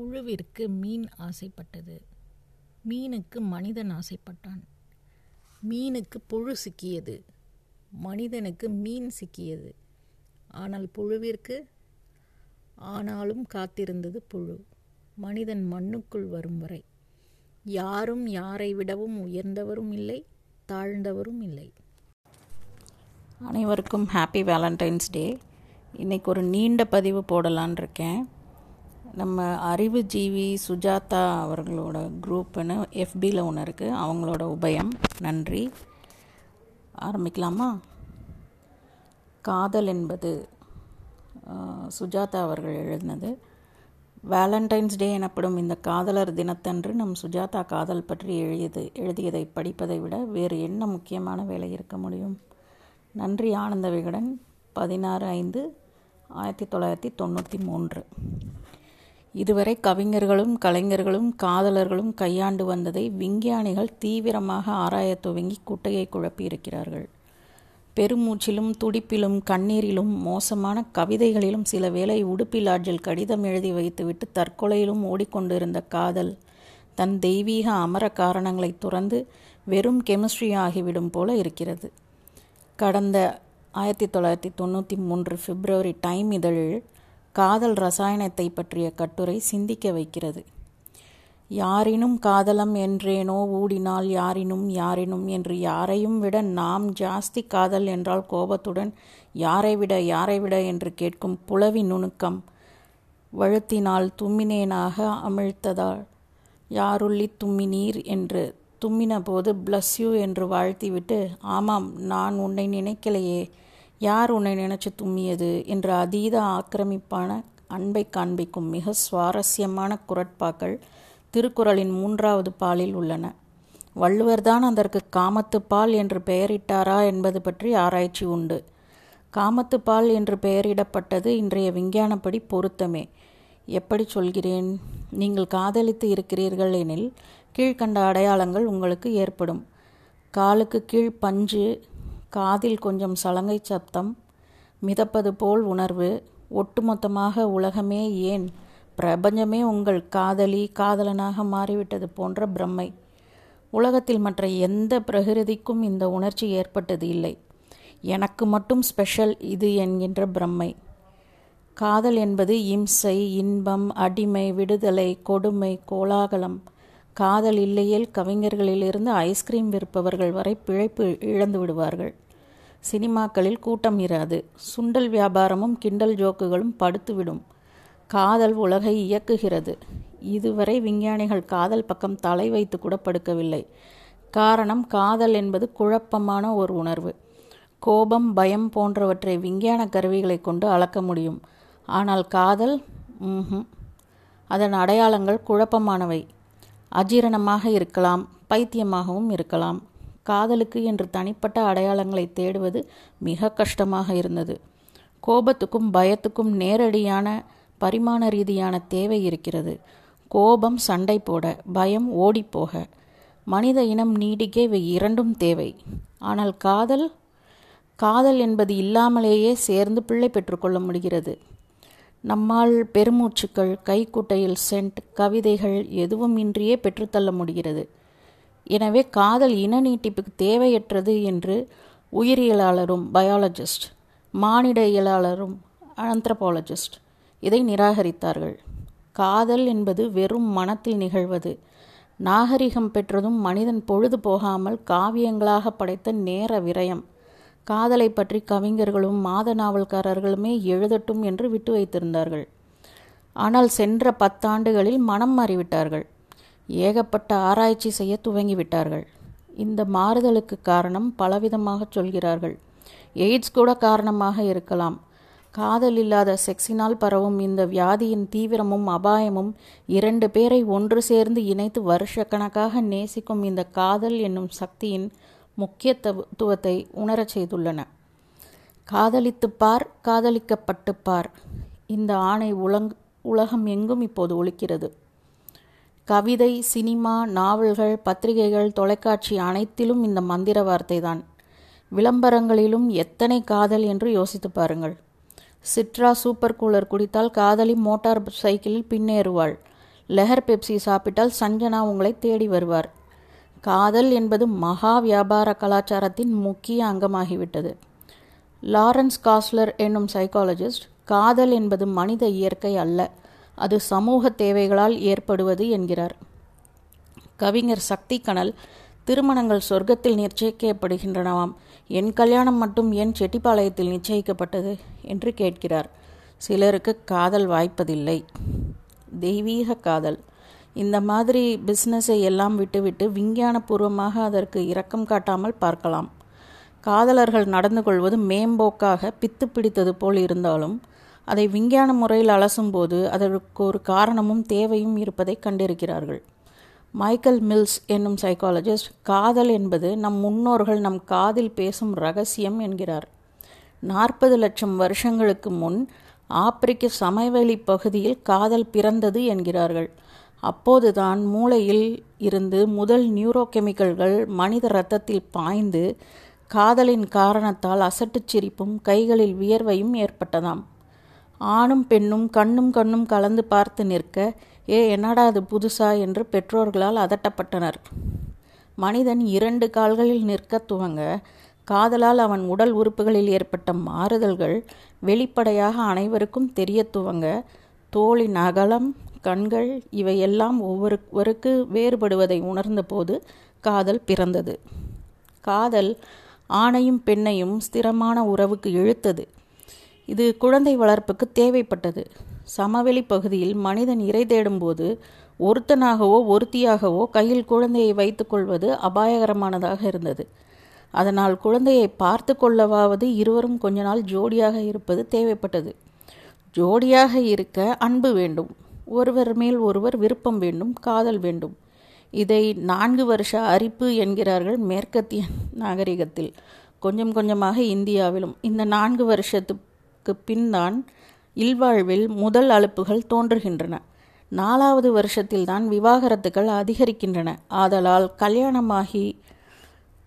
புழுவிற்கு மீன் ஆசைப்பட்டது. மீனுக்கு மனிதன் ஆசைப்பட்டான். மீனுக்கு புழு சிக்கியது. மனிதனுக்கு மீன் சிக்கியது. ஆனால் புழுவிற்கு? ஆனாலும் காத்திருந்தது புழு. மனிதன் மண்ணுக்குள் வரும் வரை. யாரும் யாரை விடவும் உயர்ந்தவரும் இல்லை தாழ்ந்தவரும் இல்லை. அனைவருக்கும் ஹாப்பி வேலண்டைன்ஸ் டே இன்றைக்கி ஒரு நீண்ட பதிவு போடலான் இருக்கேன். நம்ம அறிவுஜீவி சுஜாதா அவர்களோட குரூப்புன்னு எஃபியில் ஒன்று இருக்குது அவங்களோட உபயம். நன்றி. ஆரம்பிக்கலாமா? காதல் என்பது சுஜாதா அவர்கள் எழுதினது. வேலண்டைன்ஸ் டே எனப்படும் இந்த காதலர் தினத்தன்று நம் சுஜாதா காதல் பற்றி எழுதியது எழுதியதை படிப்பதை விட வேறு என்ன முக்கியமான வேலை இருக்க முடியும்? நன்றி ஆனந்த விகடன். பதினாறு ஐந்து ஆயிரத்தி தொள்ளாயிரத்தி தொண்ணூற்றி மூன்று. இதுவரை கவிஞர்களும் கலைஞர்களும் காதலர்களும் கையாண்டு வந்ததை விஞ்ஞானிகள் தீவிரமாக ஆராய துவங்கி குட்டையை குழப்பியிருக்கிறார்கள் பெருமூச்சிலும் துடிப்பிலும் கண்ணீரிலும் மோசமான கவிதைகளிலும் சில வேளை உடுப்பில் ஆற்றில் கடிதம் எழுதி வைத்துவிட்டு தற்கொலையிலும் ஓடிக்கொண்டிருந்த காதல் தன் தெய்வீக அமர காரணங்களை துறந்து வெறும் கெமிஸ்ட்ரி ஆகிவிடும் போல இருக்கிறது. கடந்த ஆயிரத்தி தொள்ளாயிரத்தி தொண்ணூற்றி மூன்று பிப்ரவரி டைம் இதழில் காதல் ரசாயனத்தை பற்றிய கட்டுரை சிந்திக்க வைக்கிறது. யாரினும் காதலம் என்றேனோ ஊடினால் யாரினும் யாரினும் என்று யாரையும் விட நாம் ஜாஸ்தி காதல் என்றால் கோபத்துடன் யாரை விட யாரை விட என்று கேட்கும் புலவி நுணுக்கம் வழுத்தினால் தும்மினேனாக அமிழ்த்ததால். யாருள்ளி தும்மினீர் என்று தும்மின போது பிளஸ் யூ என்று வாழ்த்திவிட்டு ஆமாம் நான் உன்னை நினைக்கலையே யார் உன்னை நினைச்சு தும்மியது? என்ற அதீத ஆக்கிரமிப்பான அன்பை காண்பிக்கும் மிக சுவாரஸ்யமான குரட்பாக்கள் திருக்குறளின் மூன்றாவது பாலில் உள்ளன. வள்ளுவர்தான் அதற்கு காமத்து பால் என்று பெயரிட்டாரா என்பது பற்றி ஆராய்ச்சி உண்டு. காமத்து பால் என்று பெயரிடப்பட்டது இன்றைய விஞ்ஞானப்படி பொருத்தமே. எப்படி சொல்கிறேன்? நீங்கள் காதலித்து இருக்கிறீர்கள் எனில் கீழ்கண்ட அடையாளங்கள் உங்களுக்கு ஏற்படும். காலுக்கு கீழ் பஞ்சு காதில் கொஞ்சம் சலங்கை சப்தம் மிதப்பது போல் உணர்வு ஒட்டுமொத்தமாக உலகமே ஏன் பிரபஞ்சமே உங்கள் காதலி காதலனாக மாறிவிட்டது போன்ற பிரம்மை. உலகத்தில் மற்ற எந்த பிரகிருதிக்கும் இந்த உணர்ச்சி ஏற்பட்டது இல்லை. எனக்கு மட்டும் ஸ்பெஷல் இது என்கின்ற பிரம்மை. காதல் என்பது இம்சை இன்பம் அடிமை விடுதலை கொடுமை கோலாகலம். காதல் இல்லையேல் கவிஞர்களிலிருந்து ஐஸ்கிரீம் விற்பவர்கள் வரை பிழைப்பு இழந்து விடுவார்கள். சினிமாக்களில் கூட்டம் இராது. சுண்டல் வியாபாரமும் கிண்டல் ஜோக்குகளும் படுத்துவிடும் காதல் உலகை இயக்குகிறது. இதுவரை விஞ்ஞானிகள் காதல் பக்கம் தலை வைத்து கூட படுக்கவில்லை. காரணம் காதல் என்பது குழப்பமான ஒரு உணர்வு. கோபம் பயம் போன்றவற்றை விஞ்ஞான கருவிகளை கொண்டு அளக்க முடியும். ஆனால் காதல் அதன் அடையாளங்கள் குழப்பமானவை. அஜீரணமாக இருக்கலாம் பைத்தியமாகவும் இருக்கலாம். காதலுக்கு என்று தனிப்பட்ட அடையாளங்களை தேடுவது மிக கஷ்டமாக இருந்தது. கோபத்துக்கும் பயத்துக்கும் நேரடியான பரிமாண ரீதியான தேவை இருக்கிறது. கோபம் சண்டை போட பயம் ஓடிப்போக. மனித இனம் நீடிக்க இவை இரண்டும் தேவை. ஆனால் காதல் காதல் என்பது இல்லாமலேயே சேர்ந்து பிள்ளை பெற்றுக்கொள்ள முடிகிறது. நம்மால் பெருமூச்சுக்கள் கைக்குட்டையில் சென்ட் கவிதைகள் எதுவும் இன்றியே பெற்றுத்தள்ள முடிகிறது. எனவே காதல் இன நீட்டிப்புக்கு தேவையற்றது என்று உயிரியலாளரும் பயாலஜிஸ்ட் மானிட இயலாளரும் ஆந்த்ரபாலஜிஸ்ட் இதை நிராகரித்தார்கள். காதல் என்பது வெறும் மனத்தில் நிகழ்வது. நாகரிகம் பெற்றதும் மனிதன் பொழுது போகாமல் காவியங்களாக படைத்த நேர விரயம். காதலை பற்றி கவிஞர்களும் மாத நாவல்காரர்களுமே எழுதட்டும் என்று விட்டு வைத்திருந்தார்கள். ஆனால் சென்ற பத்தாண்டுகளில் மனம் மாறிவிட்டார்கள். ஏகப்பட்ட ஆராய்ச்சி செய்ய துவங்கிவிட்டார்கள். இந்த மாறுதலுக்கு காரணம் பலவிதமாக சொல்கிறார்கள். எய்ட்ஸ் கூட காரணமாக இருக்கலாம். காதல் இல்லாத செக்ஸினால் பரவும் இந்த வியாதியின் தீவிரமும் அபாயமும் இரண்டு பேரை ஒன்று சேர்ந்து இணைத்து வருஷக்கணக்காக நேசிக்கும் இந்த காதல் என்னும் சக்தியின் முக்கியத்துவத்தை உணரச் செய்துள்ளன. காதலித்து பார் காதலிக்கப்பட்டு பார். இந்த ஆணை உலங் உலகம் எங்கும் இப்போது ஒழிக்கிறது கவிதை சினிமா நாவல்கள் பத்திரிகைகள் தொலைக்காட்சி அனைத்திலும் இந்த மந்திர வார்த்தை தான் விளம்பரங்களிலும் எத்தனை காதல் என்று யோசித்து பாருங்கள். சிட்ரா சூப்பர் கூலர் குடித்தால் காதலி மோட்டார் சைக்கிளில் பின்னேறுவாள். லெஹர் பெப்சி சாப்பிட்டால் சஞ்சனா உங்களை தேடி வருவார். காதல் என்பது மகா வியாபார கலாச்சாரத்தின் முக்கிய அங்கமாகிவிட்டது. லாரன்ஸ் காஸ்லர் என்னும் சைக்காலஜிஸ்ட் காதல் என்பது மனித இயற்கை அல்ல அது சமூக தேவைகளால் ஏற்படுவது என்கிறார். கவிஞர் சக்தி கனல் திருமணங்கள் சொர்க்கத்தில் நிச்சயிக்கப்படுகின்றனவாம் என் கல்யாணம் மட்டும் ஏன் செட்டிப்பாளையத்தில் நிச்சயிக்கப்பட்டது என்று கேட்கிறார். சிலருக்கு காதல் வாய்ப்பதில்லை. தெய்வீக காதல் இந்த மாதிரி பிஸ்னஸை எல்லாம் விட்டுவிட்டு விஞ்ஞானபூர்வமாக அதற்கு இரக்கம் காட்டாமல் பார்க்கலாம். காதலர்கள் நடந்து கொள்வது மேம்போக்காக பித்து பிடித்தது போல் இருந்தாலும் அதை விஞ்ஞான முறையில் அலசும்போது அதற்கு ஒரு காரணமும் தேவையும் இருப்பதை கண்டிருக்கிறார்கள். மைக்கேல் மில்ஸ் என்னும் சைக்காலஜிஸ்ட் காதல் என்பது நம் முன்னோர்கள் நம் காதில் பேசும் ரகசியம் என்கிறார். நாற்பது லட்சம் வருஷங்களுக்கு முன் ஆப்பிரிக்க சமவெளி பகுதியில் காதல் பிறந்தது என்கிறார்கள். அப்போதுதான் மூளையில் இருந்து முதல் நியூரோகெமிக்கல்கள் மனித இரத்தத்தில் பாய்ந்து காதலின் காரணத்தால் அசட்டுச் சிரிப்பும் கைகளில் வியர்வையும் ஏற்பட்டதாம். ஆணும் பெண்ணும் கண்ணும் கண்ணும் கலந்து பார்த்து நிற்க ஏ என்னடா அது புதுசா என்று பெற்றோர்களால் அதட்டப்பட்டனர். மனிதன் இரண்டு கால்களில் நிற்க துவங்க காதலால் அவன் உடல் உறுப்புகளில் ஏற்பட்ட மாறுதல்கள் வெளிப்படையாக அனைவருக்கும் தெரிய துவங்க தோளின் அகலம் கண்கள் இவையெல்லாம் ஒவ்வொருவருக்கு வேறுபடுவதை உணர்ந்தபோது காதல் பிறந்தது. காதல் ஆணையும் பெண்ணையும் ஸ்திரமான உறவுக்கு இழுத்தது. இது குழந்தை வளர்ப்புக்கு தேவைப்பட்டது. சமவெளி பகுதியில் மனிதன் இறை தேடும்போது ஒருத்தனாகவோ ஒருத்தியாகவோ கையில் குழந்தையை வைத்துக்கொள்வது அபாயகரமானதாக இருந்தது. அதனால் குழந்தையை பார்த்து கொள்ளவாவது இருவரும் கொஞ்ச நாள் ஜோடியாக இருப்பது தேவைப்பட்டது. ஜோடியாக இருக்க அன்பு வேண்டும். ஒருவர் மேல் ஒருவர் விருப்பம் வேண்டும் காதல் வேண்டும். இதை நான்கு வருஷ அரிப்பு என்கிறார்கள் மேற்கத்திய நாகரிகத்தில். கொஞ்சம் கொஞ்சமாக இந்தியாவிலும். இந்த நான்கு வருஷத்துக்கு பின்தான் இல்வாழ்வில் முதல் அழுப்புகள் தோன்றுகின்றன. நாலாவது வருஷத்தில்தான் விவாகரத்துக்கள் அதிகரிக்கின்றன. ஆதலால் கல்யாணமாகி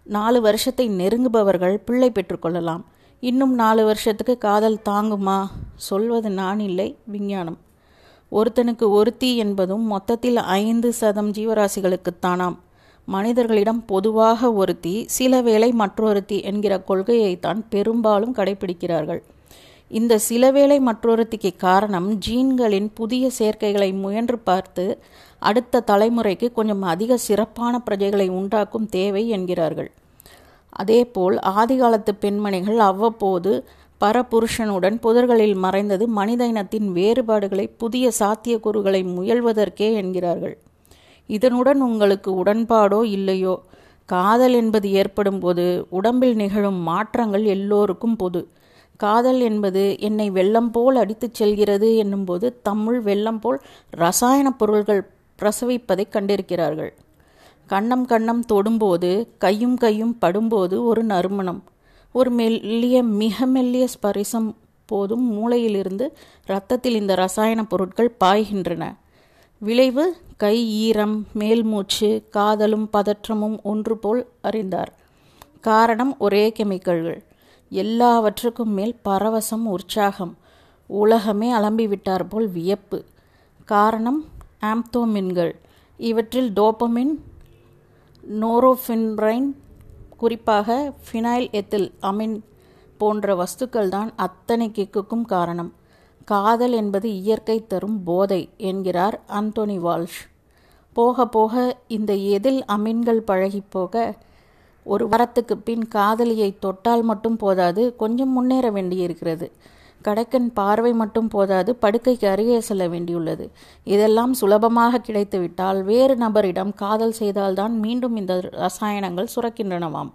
நாலு வருஷத்தை நெருங்குபவர்கள் பிள்ளை பெற்றுக்கொள்ளலாம் இன்னும் நாலு வருஷத்துக்கு காதல் தாங்குமா? சொல்வது நான் இல்லை விஞ்ஞானம். ஒருத்தனுக்கு ஒருத்தி என்பதும் மொத்தத்தில் ஐந்து சதம் ஜீவராசிகளுக்குத்தானாம் மனிதர்களிடம் பொதுவாக ஒருத்தி சில வேளை மற்றொருத்தி என்கிற கொள்கையைத்தான் பெரும்பாலும் கடைபிடிக்கிறார்கள் இந்த சில வேளை மற்றொருத்திக்கு காரணம் ஜீன்களின் புதிய சேர்க்கைகளை முயன்று பார்த்து அடுத்த தலைமுறைக்கு கொஞ்சம் அதிக சிறப்பான பிரஜைகளை உண்டாக்கும் தேவை என்கிறார்கள். அதேபோல் ஆதிகாலத்து பெண்மணிகள் அவ்வப்போது பரபுருஷனுடன் புதர்களில் மறைந்தது மனித இனத்தின் வேறுபாடுகளை புதிய சாத்தியக்கூறுகளை முயல்வதற்கே என்கிறார்கள். இதனுடன் உங்களுக்கு உடன்பாடோ இல்லையோ? காதல் என்பது ஏற்படும் போது உடம்பில் நிகழும் மாற்றங்கள் எல்லோருக்கும் பொது. காதல் என்பது என்னை வெள்ளம் போல் அடித்துச் செல்கிறது என்னும்போது தம்முள் வெள்ளம் போல் ரசாயன பொருள்கள் பிரசவிப்பதை கண்டிருக்கிறார்கள். கண்ணம் கண்ணம் தொடும்போது கையும் கையும் படும்போது ஒரு நறுமணம். ஒரு மெல்லிய மிக மெல்லிய ஸ்பரிசம் போதும் மூளையிலிருந்து இரத்தத்தில் இந்த ரசாயன பொருட்கள் பாய்கின்றன. விளைவு கை ஈரம் மேல்மூச்சு காதலும் பதற்றமும் ஒன்று போல் அறிந்தார். காரணம் ஒரே கெமிக்கல்கள். எல்லாவற்றுக்கும் மேல் பரவசம் உற்சாகம். உலகமே அலம்பிவிட்டார் போல் வியப்பு. காரணம் ஆம்தோமின்கள். இவற்றில் டோப்பமின் நோரோஃபின்ரைன் குறிப்பாக ஃபினைல் எத்தில் அமின் போன்ற வஸ்துக்கள் தான் அத்தனை கிக்குக்கும் காரணம். காதல் என்பது இயற்கை தரும் போதை என்கிறார் அந்தோனி வால்ஷ். போக போக இந்த எதில் அமீன்கள் பழகி போக ஒரு வாரத்துக்கு பின் காதலியை தொட்டால் மட்டும் போதாது கொஞ்சம் முன்னேற வேண்டியிருக்கிறது. கடைக்கன் பார்வை மட்டும் போதாது படுக்கைக்கு அருகே செல்ல வேண்டியுள்ளது. இதெல்லாம் சுலபமாக கிடைத்துவிட்டால் வேறு நபரிடம் காதல் செய்தால்தான் மீண்டும் இந்த ரசாயனங்கள் சுரக்கின்றனவாம்.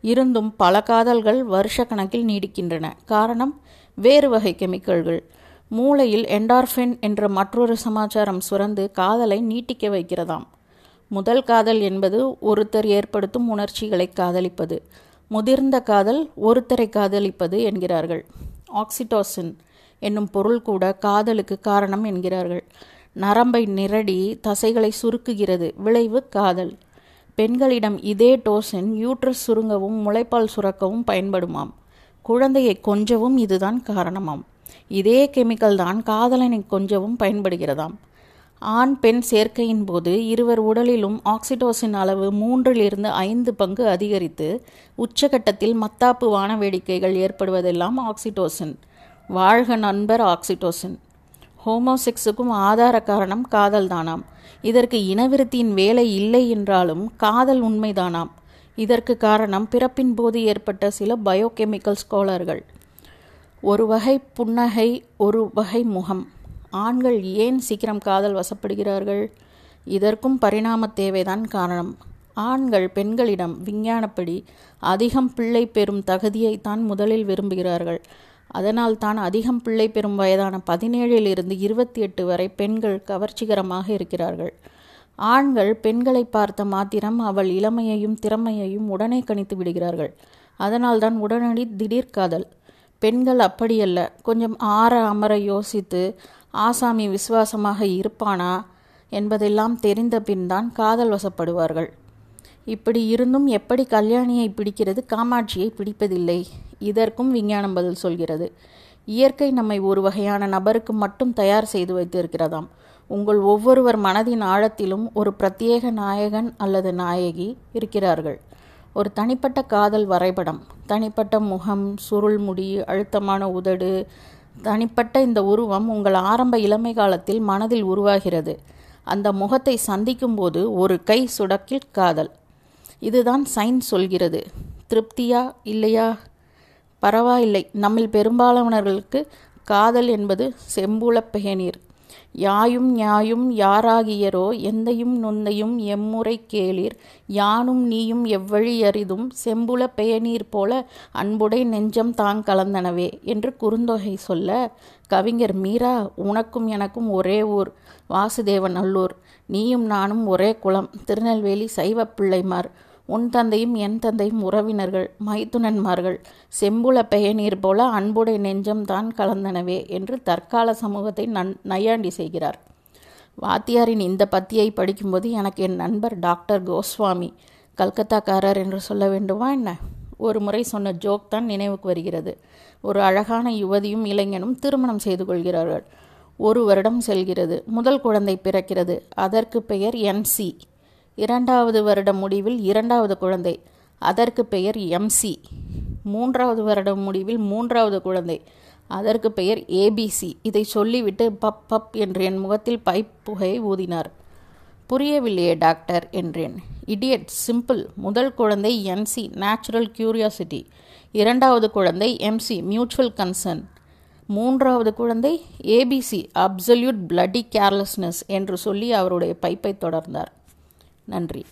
இருந்தும் பல காதல்கள் வருஷ கணக்கில் நீடிக்கின்றன. காரணம் வேறு வகை கெமிக்கல்கள். மூளையில் என்டார்ஃபின் என்ற மற்றொரு சமாச்சாரம் சுரந்து காதலை நீட்டிக்க வைக்கிறதாம். முதல் காதல் என்பது ஒருத்தர் ஏற்படுத்தும் உணர்ச்சிகளை காதலிப்பது. முதிர்ந்த காதல் ஒருத்தரை காதலிப்பது என்கிறார்கள். ஆக்சிடோசின் என்னும் பொருள் கூட காதலுக்கு காரணம் என்கிறார்கள். நரம்பை நிரடி தசைகளை சுருக்குகிறது. விளைவு காதல். பெண்களிடம் இதே டோசின் யூட்ரஸ் சுருங்கவும் முளைப்பால் சுரக்கவும் பயன்படுமாம். குழந்தையை கொஞ்சவும் இதுதான் காரணமாம். இதே கெமிக்கல் தான் காதலனை கொஞ்சவும் பயன்படுகிறதாம். ஆண் பெண் சேர்க்கையின் போது இருவர் உடலிலும் ஆக்சிடோசின் அளவு மூன்றிலிருந்து ஐந்து பங்கு அதிகரித்து உச்சகட்டத்தில் மத்தாப்பு வான வேடிக்கைகள் ஏற்படுவதெல்லாம் ஆக்சிடோசின். வாழ்க நண்பர் ஆக்சிடோசின். ஹோமோசெக்ஸுக்கும் ஆதார காரணம் காதல் தானாம். இதற்கு இனவிருத்தியின் வேலை இல்லை என்றாலும் காதல் உண்மைதானாம் இதற்கு காரணம் பிறப்பின் போது ஏற்பட்ட சில பயோகெமிக்கல்ஸ் ஸ்காலர்கள். ஒரு வகை புன்னகை ஒரு வகை முகம். ஆண்கள் ஏன் சீக்கிரம் காதல் வசப்படுகிறார்கள்? இதற்கும் பரிணாம தேவைதான் காரணம். ஆண்கள் பெண்களிடம் விஞ்ஞானப்படி அதிகம் பிள்ளை பெறும் தகுதியைத்தான் முதலில் விரும்புகிறார்கள். அதனால் தான் அதிகம் பிள்ளை பெறும் வயதான பதினேழிலிருந்து இருபத்தி எட்டு வரை பெண்கள் கவர்ச்சிகரமாக இருக்கிறார்கள். ஆண்கள் பெண்களை பார்த்த மாத்திரம் அவள் இளமையையும் திறமையையும் உடனே கணித்து விடுகிறார்கள். அதனால்தான் உடனடி திடீர் காதல். பெண்கள் அப்படியல்ல. கொஞ்சம் ஆற அமர யோசித்து ஆசாமி விசுவாசமாக இருப்பானா என்பதெல்லாம் தெரிந்த பின் தான் காதல் வசப்படுவார்கள். இப்படி இருந்தும் எப்படி கல்யாணியை பிடிக்கிறது காமாட்சியை பிடிப்பதில்லை? இதற்கும் விஞ்ஞானம் பதில் சொல்கிறது. இயற்கை நம்மை ஒரு வகையான நபருக்கு மட்டும் தயார் செய்து வைத்திருக்கிறதாம். உங்கள் ஒவ்வொருவர் மனதின் ஆழத்திலும் ஒரு பிரத்யேக நாயகன் அல்லது நாயகி இருக்கிறார்கள். ஒரு தனிப்பட்ட காதல் வரைபடம் தனிப்பட்ட முகம் சுருள் முடி அழுத்தமான உதடு தனிப்பட்ட இந்த உருவம் உங்கள் ஆரம்ப இளமை காலத்தில் மனதில் உருவாகிறது. அந்த முகத்தை சந்திக்கும்போது ஒரு கை சுடக்கில் காதல். இதுதான் சைன் சொல்கிறது. திருப்தியா இல்லையா? பரவாயில்லை. நம்மில் பெரும்பாலானவர்களுக்கு காதல் என்பது செம்புள பெயநீர் யாயும் ஞாயும் யாராகியரோ எந்தையும் நொந்தையும் எம்முறை கேளிர். யானும் நீயும் எவ்வழி அரிதும் செம்புல பெயநீர் போல அன்புடை நெஞ்சம் தாங் கலந்தனவே என்று குறுந்தொகை சொல்ல கவிஞர் மீரா உனக்கும் எனக்கும் ஒரே ஊர். வாசுதேவ நல்லூர். நீயும் நானும் ஒரே குளம். திருநெல்வேலி சைவ பிள்ளைமார். உன் தந்தையும் என் தந்தையும் உறவினர்கள் மைத்துனன்மார்கள் செம்புல பெயநீர் போல அன்புடை நெஞ்சம்தான் கலந்தனவே என்று தற்கால சமூகத்தை நன் நையாண்டி செய்கிறார். வாத்தியாரின் இந்த பத்தியை படிக்கும்போது எனக்கு என் நண்பர் டாக்டர் கோஸ்வாமி கல்கத்தாக்காரர் என்று சொல்ல வேண்டுமா என்ன? ஒரு முறை சொன்ன ஜோக் தான் நினைவுக்கு வருகிறது. ஒரு அழகான யுவதியும் இளைஞனும் திருமணம் செய்து கொள்கிறார்கள். ஒரு வருடம் செல்கிறது. முதல் குழந்தை பிறக்கிறது. அதற்கு பெயர் என்சி இரண்டாவது வருட முடிவில் இரண்டாவது குழந்தை. அதற்கு பெயர் எம்சி மூன்றாவது வருடம் முடிவில் மூன்றாவது குழந்தை. அதற்கு பெயர் ஏபிசி இதை சொல்லிவிட்டு பப் பப் என்று என் முகத்தில் பைப் புகையை ஊதினார். புரியவில்லையே டாக்டர் என்றேன். Idiot simple. முதல் குழந்தை என்சி நேச்சுரல் கியூரியாசிட்டி இரண்டாவது குழந்தை எம்சி மியூச்சுவல் கன்சர்ன் மூன்றாவது குழந்தை ஏபிசி அப்சல்யூட் பிளட்டி கேர்லெஸ்னஸ் என்று சொல்லி அவருடைய பைப்பை தொடர்ந்தார். நன்றி.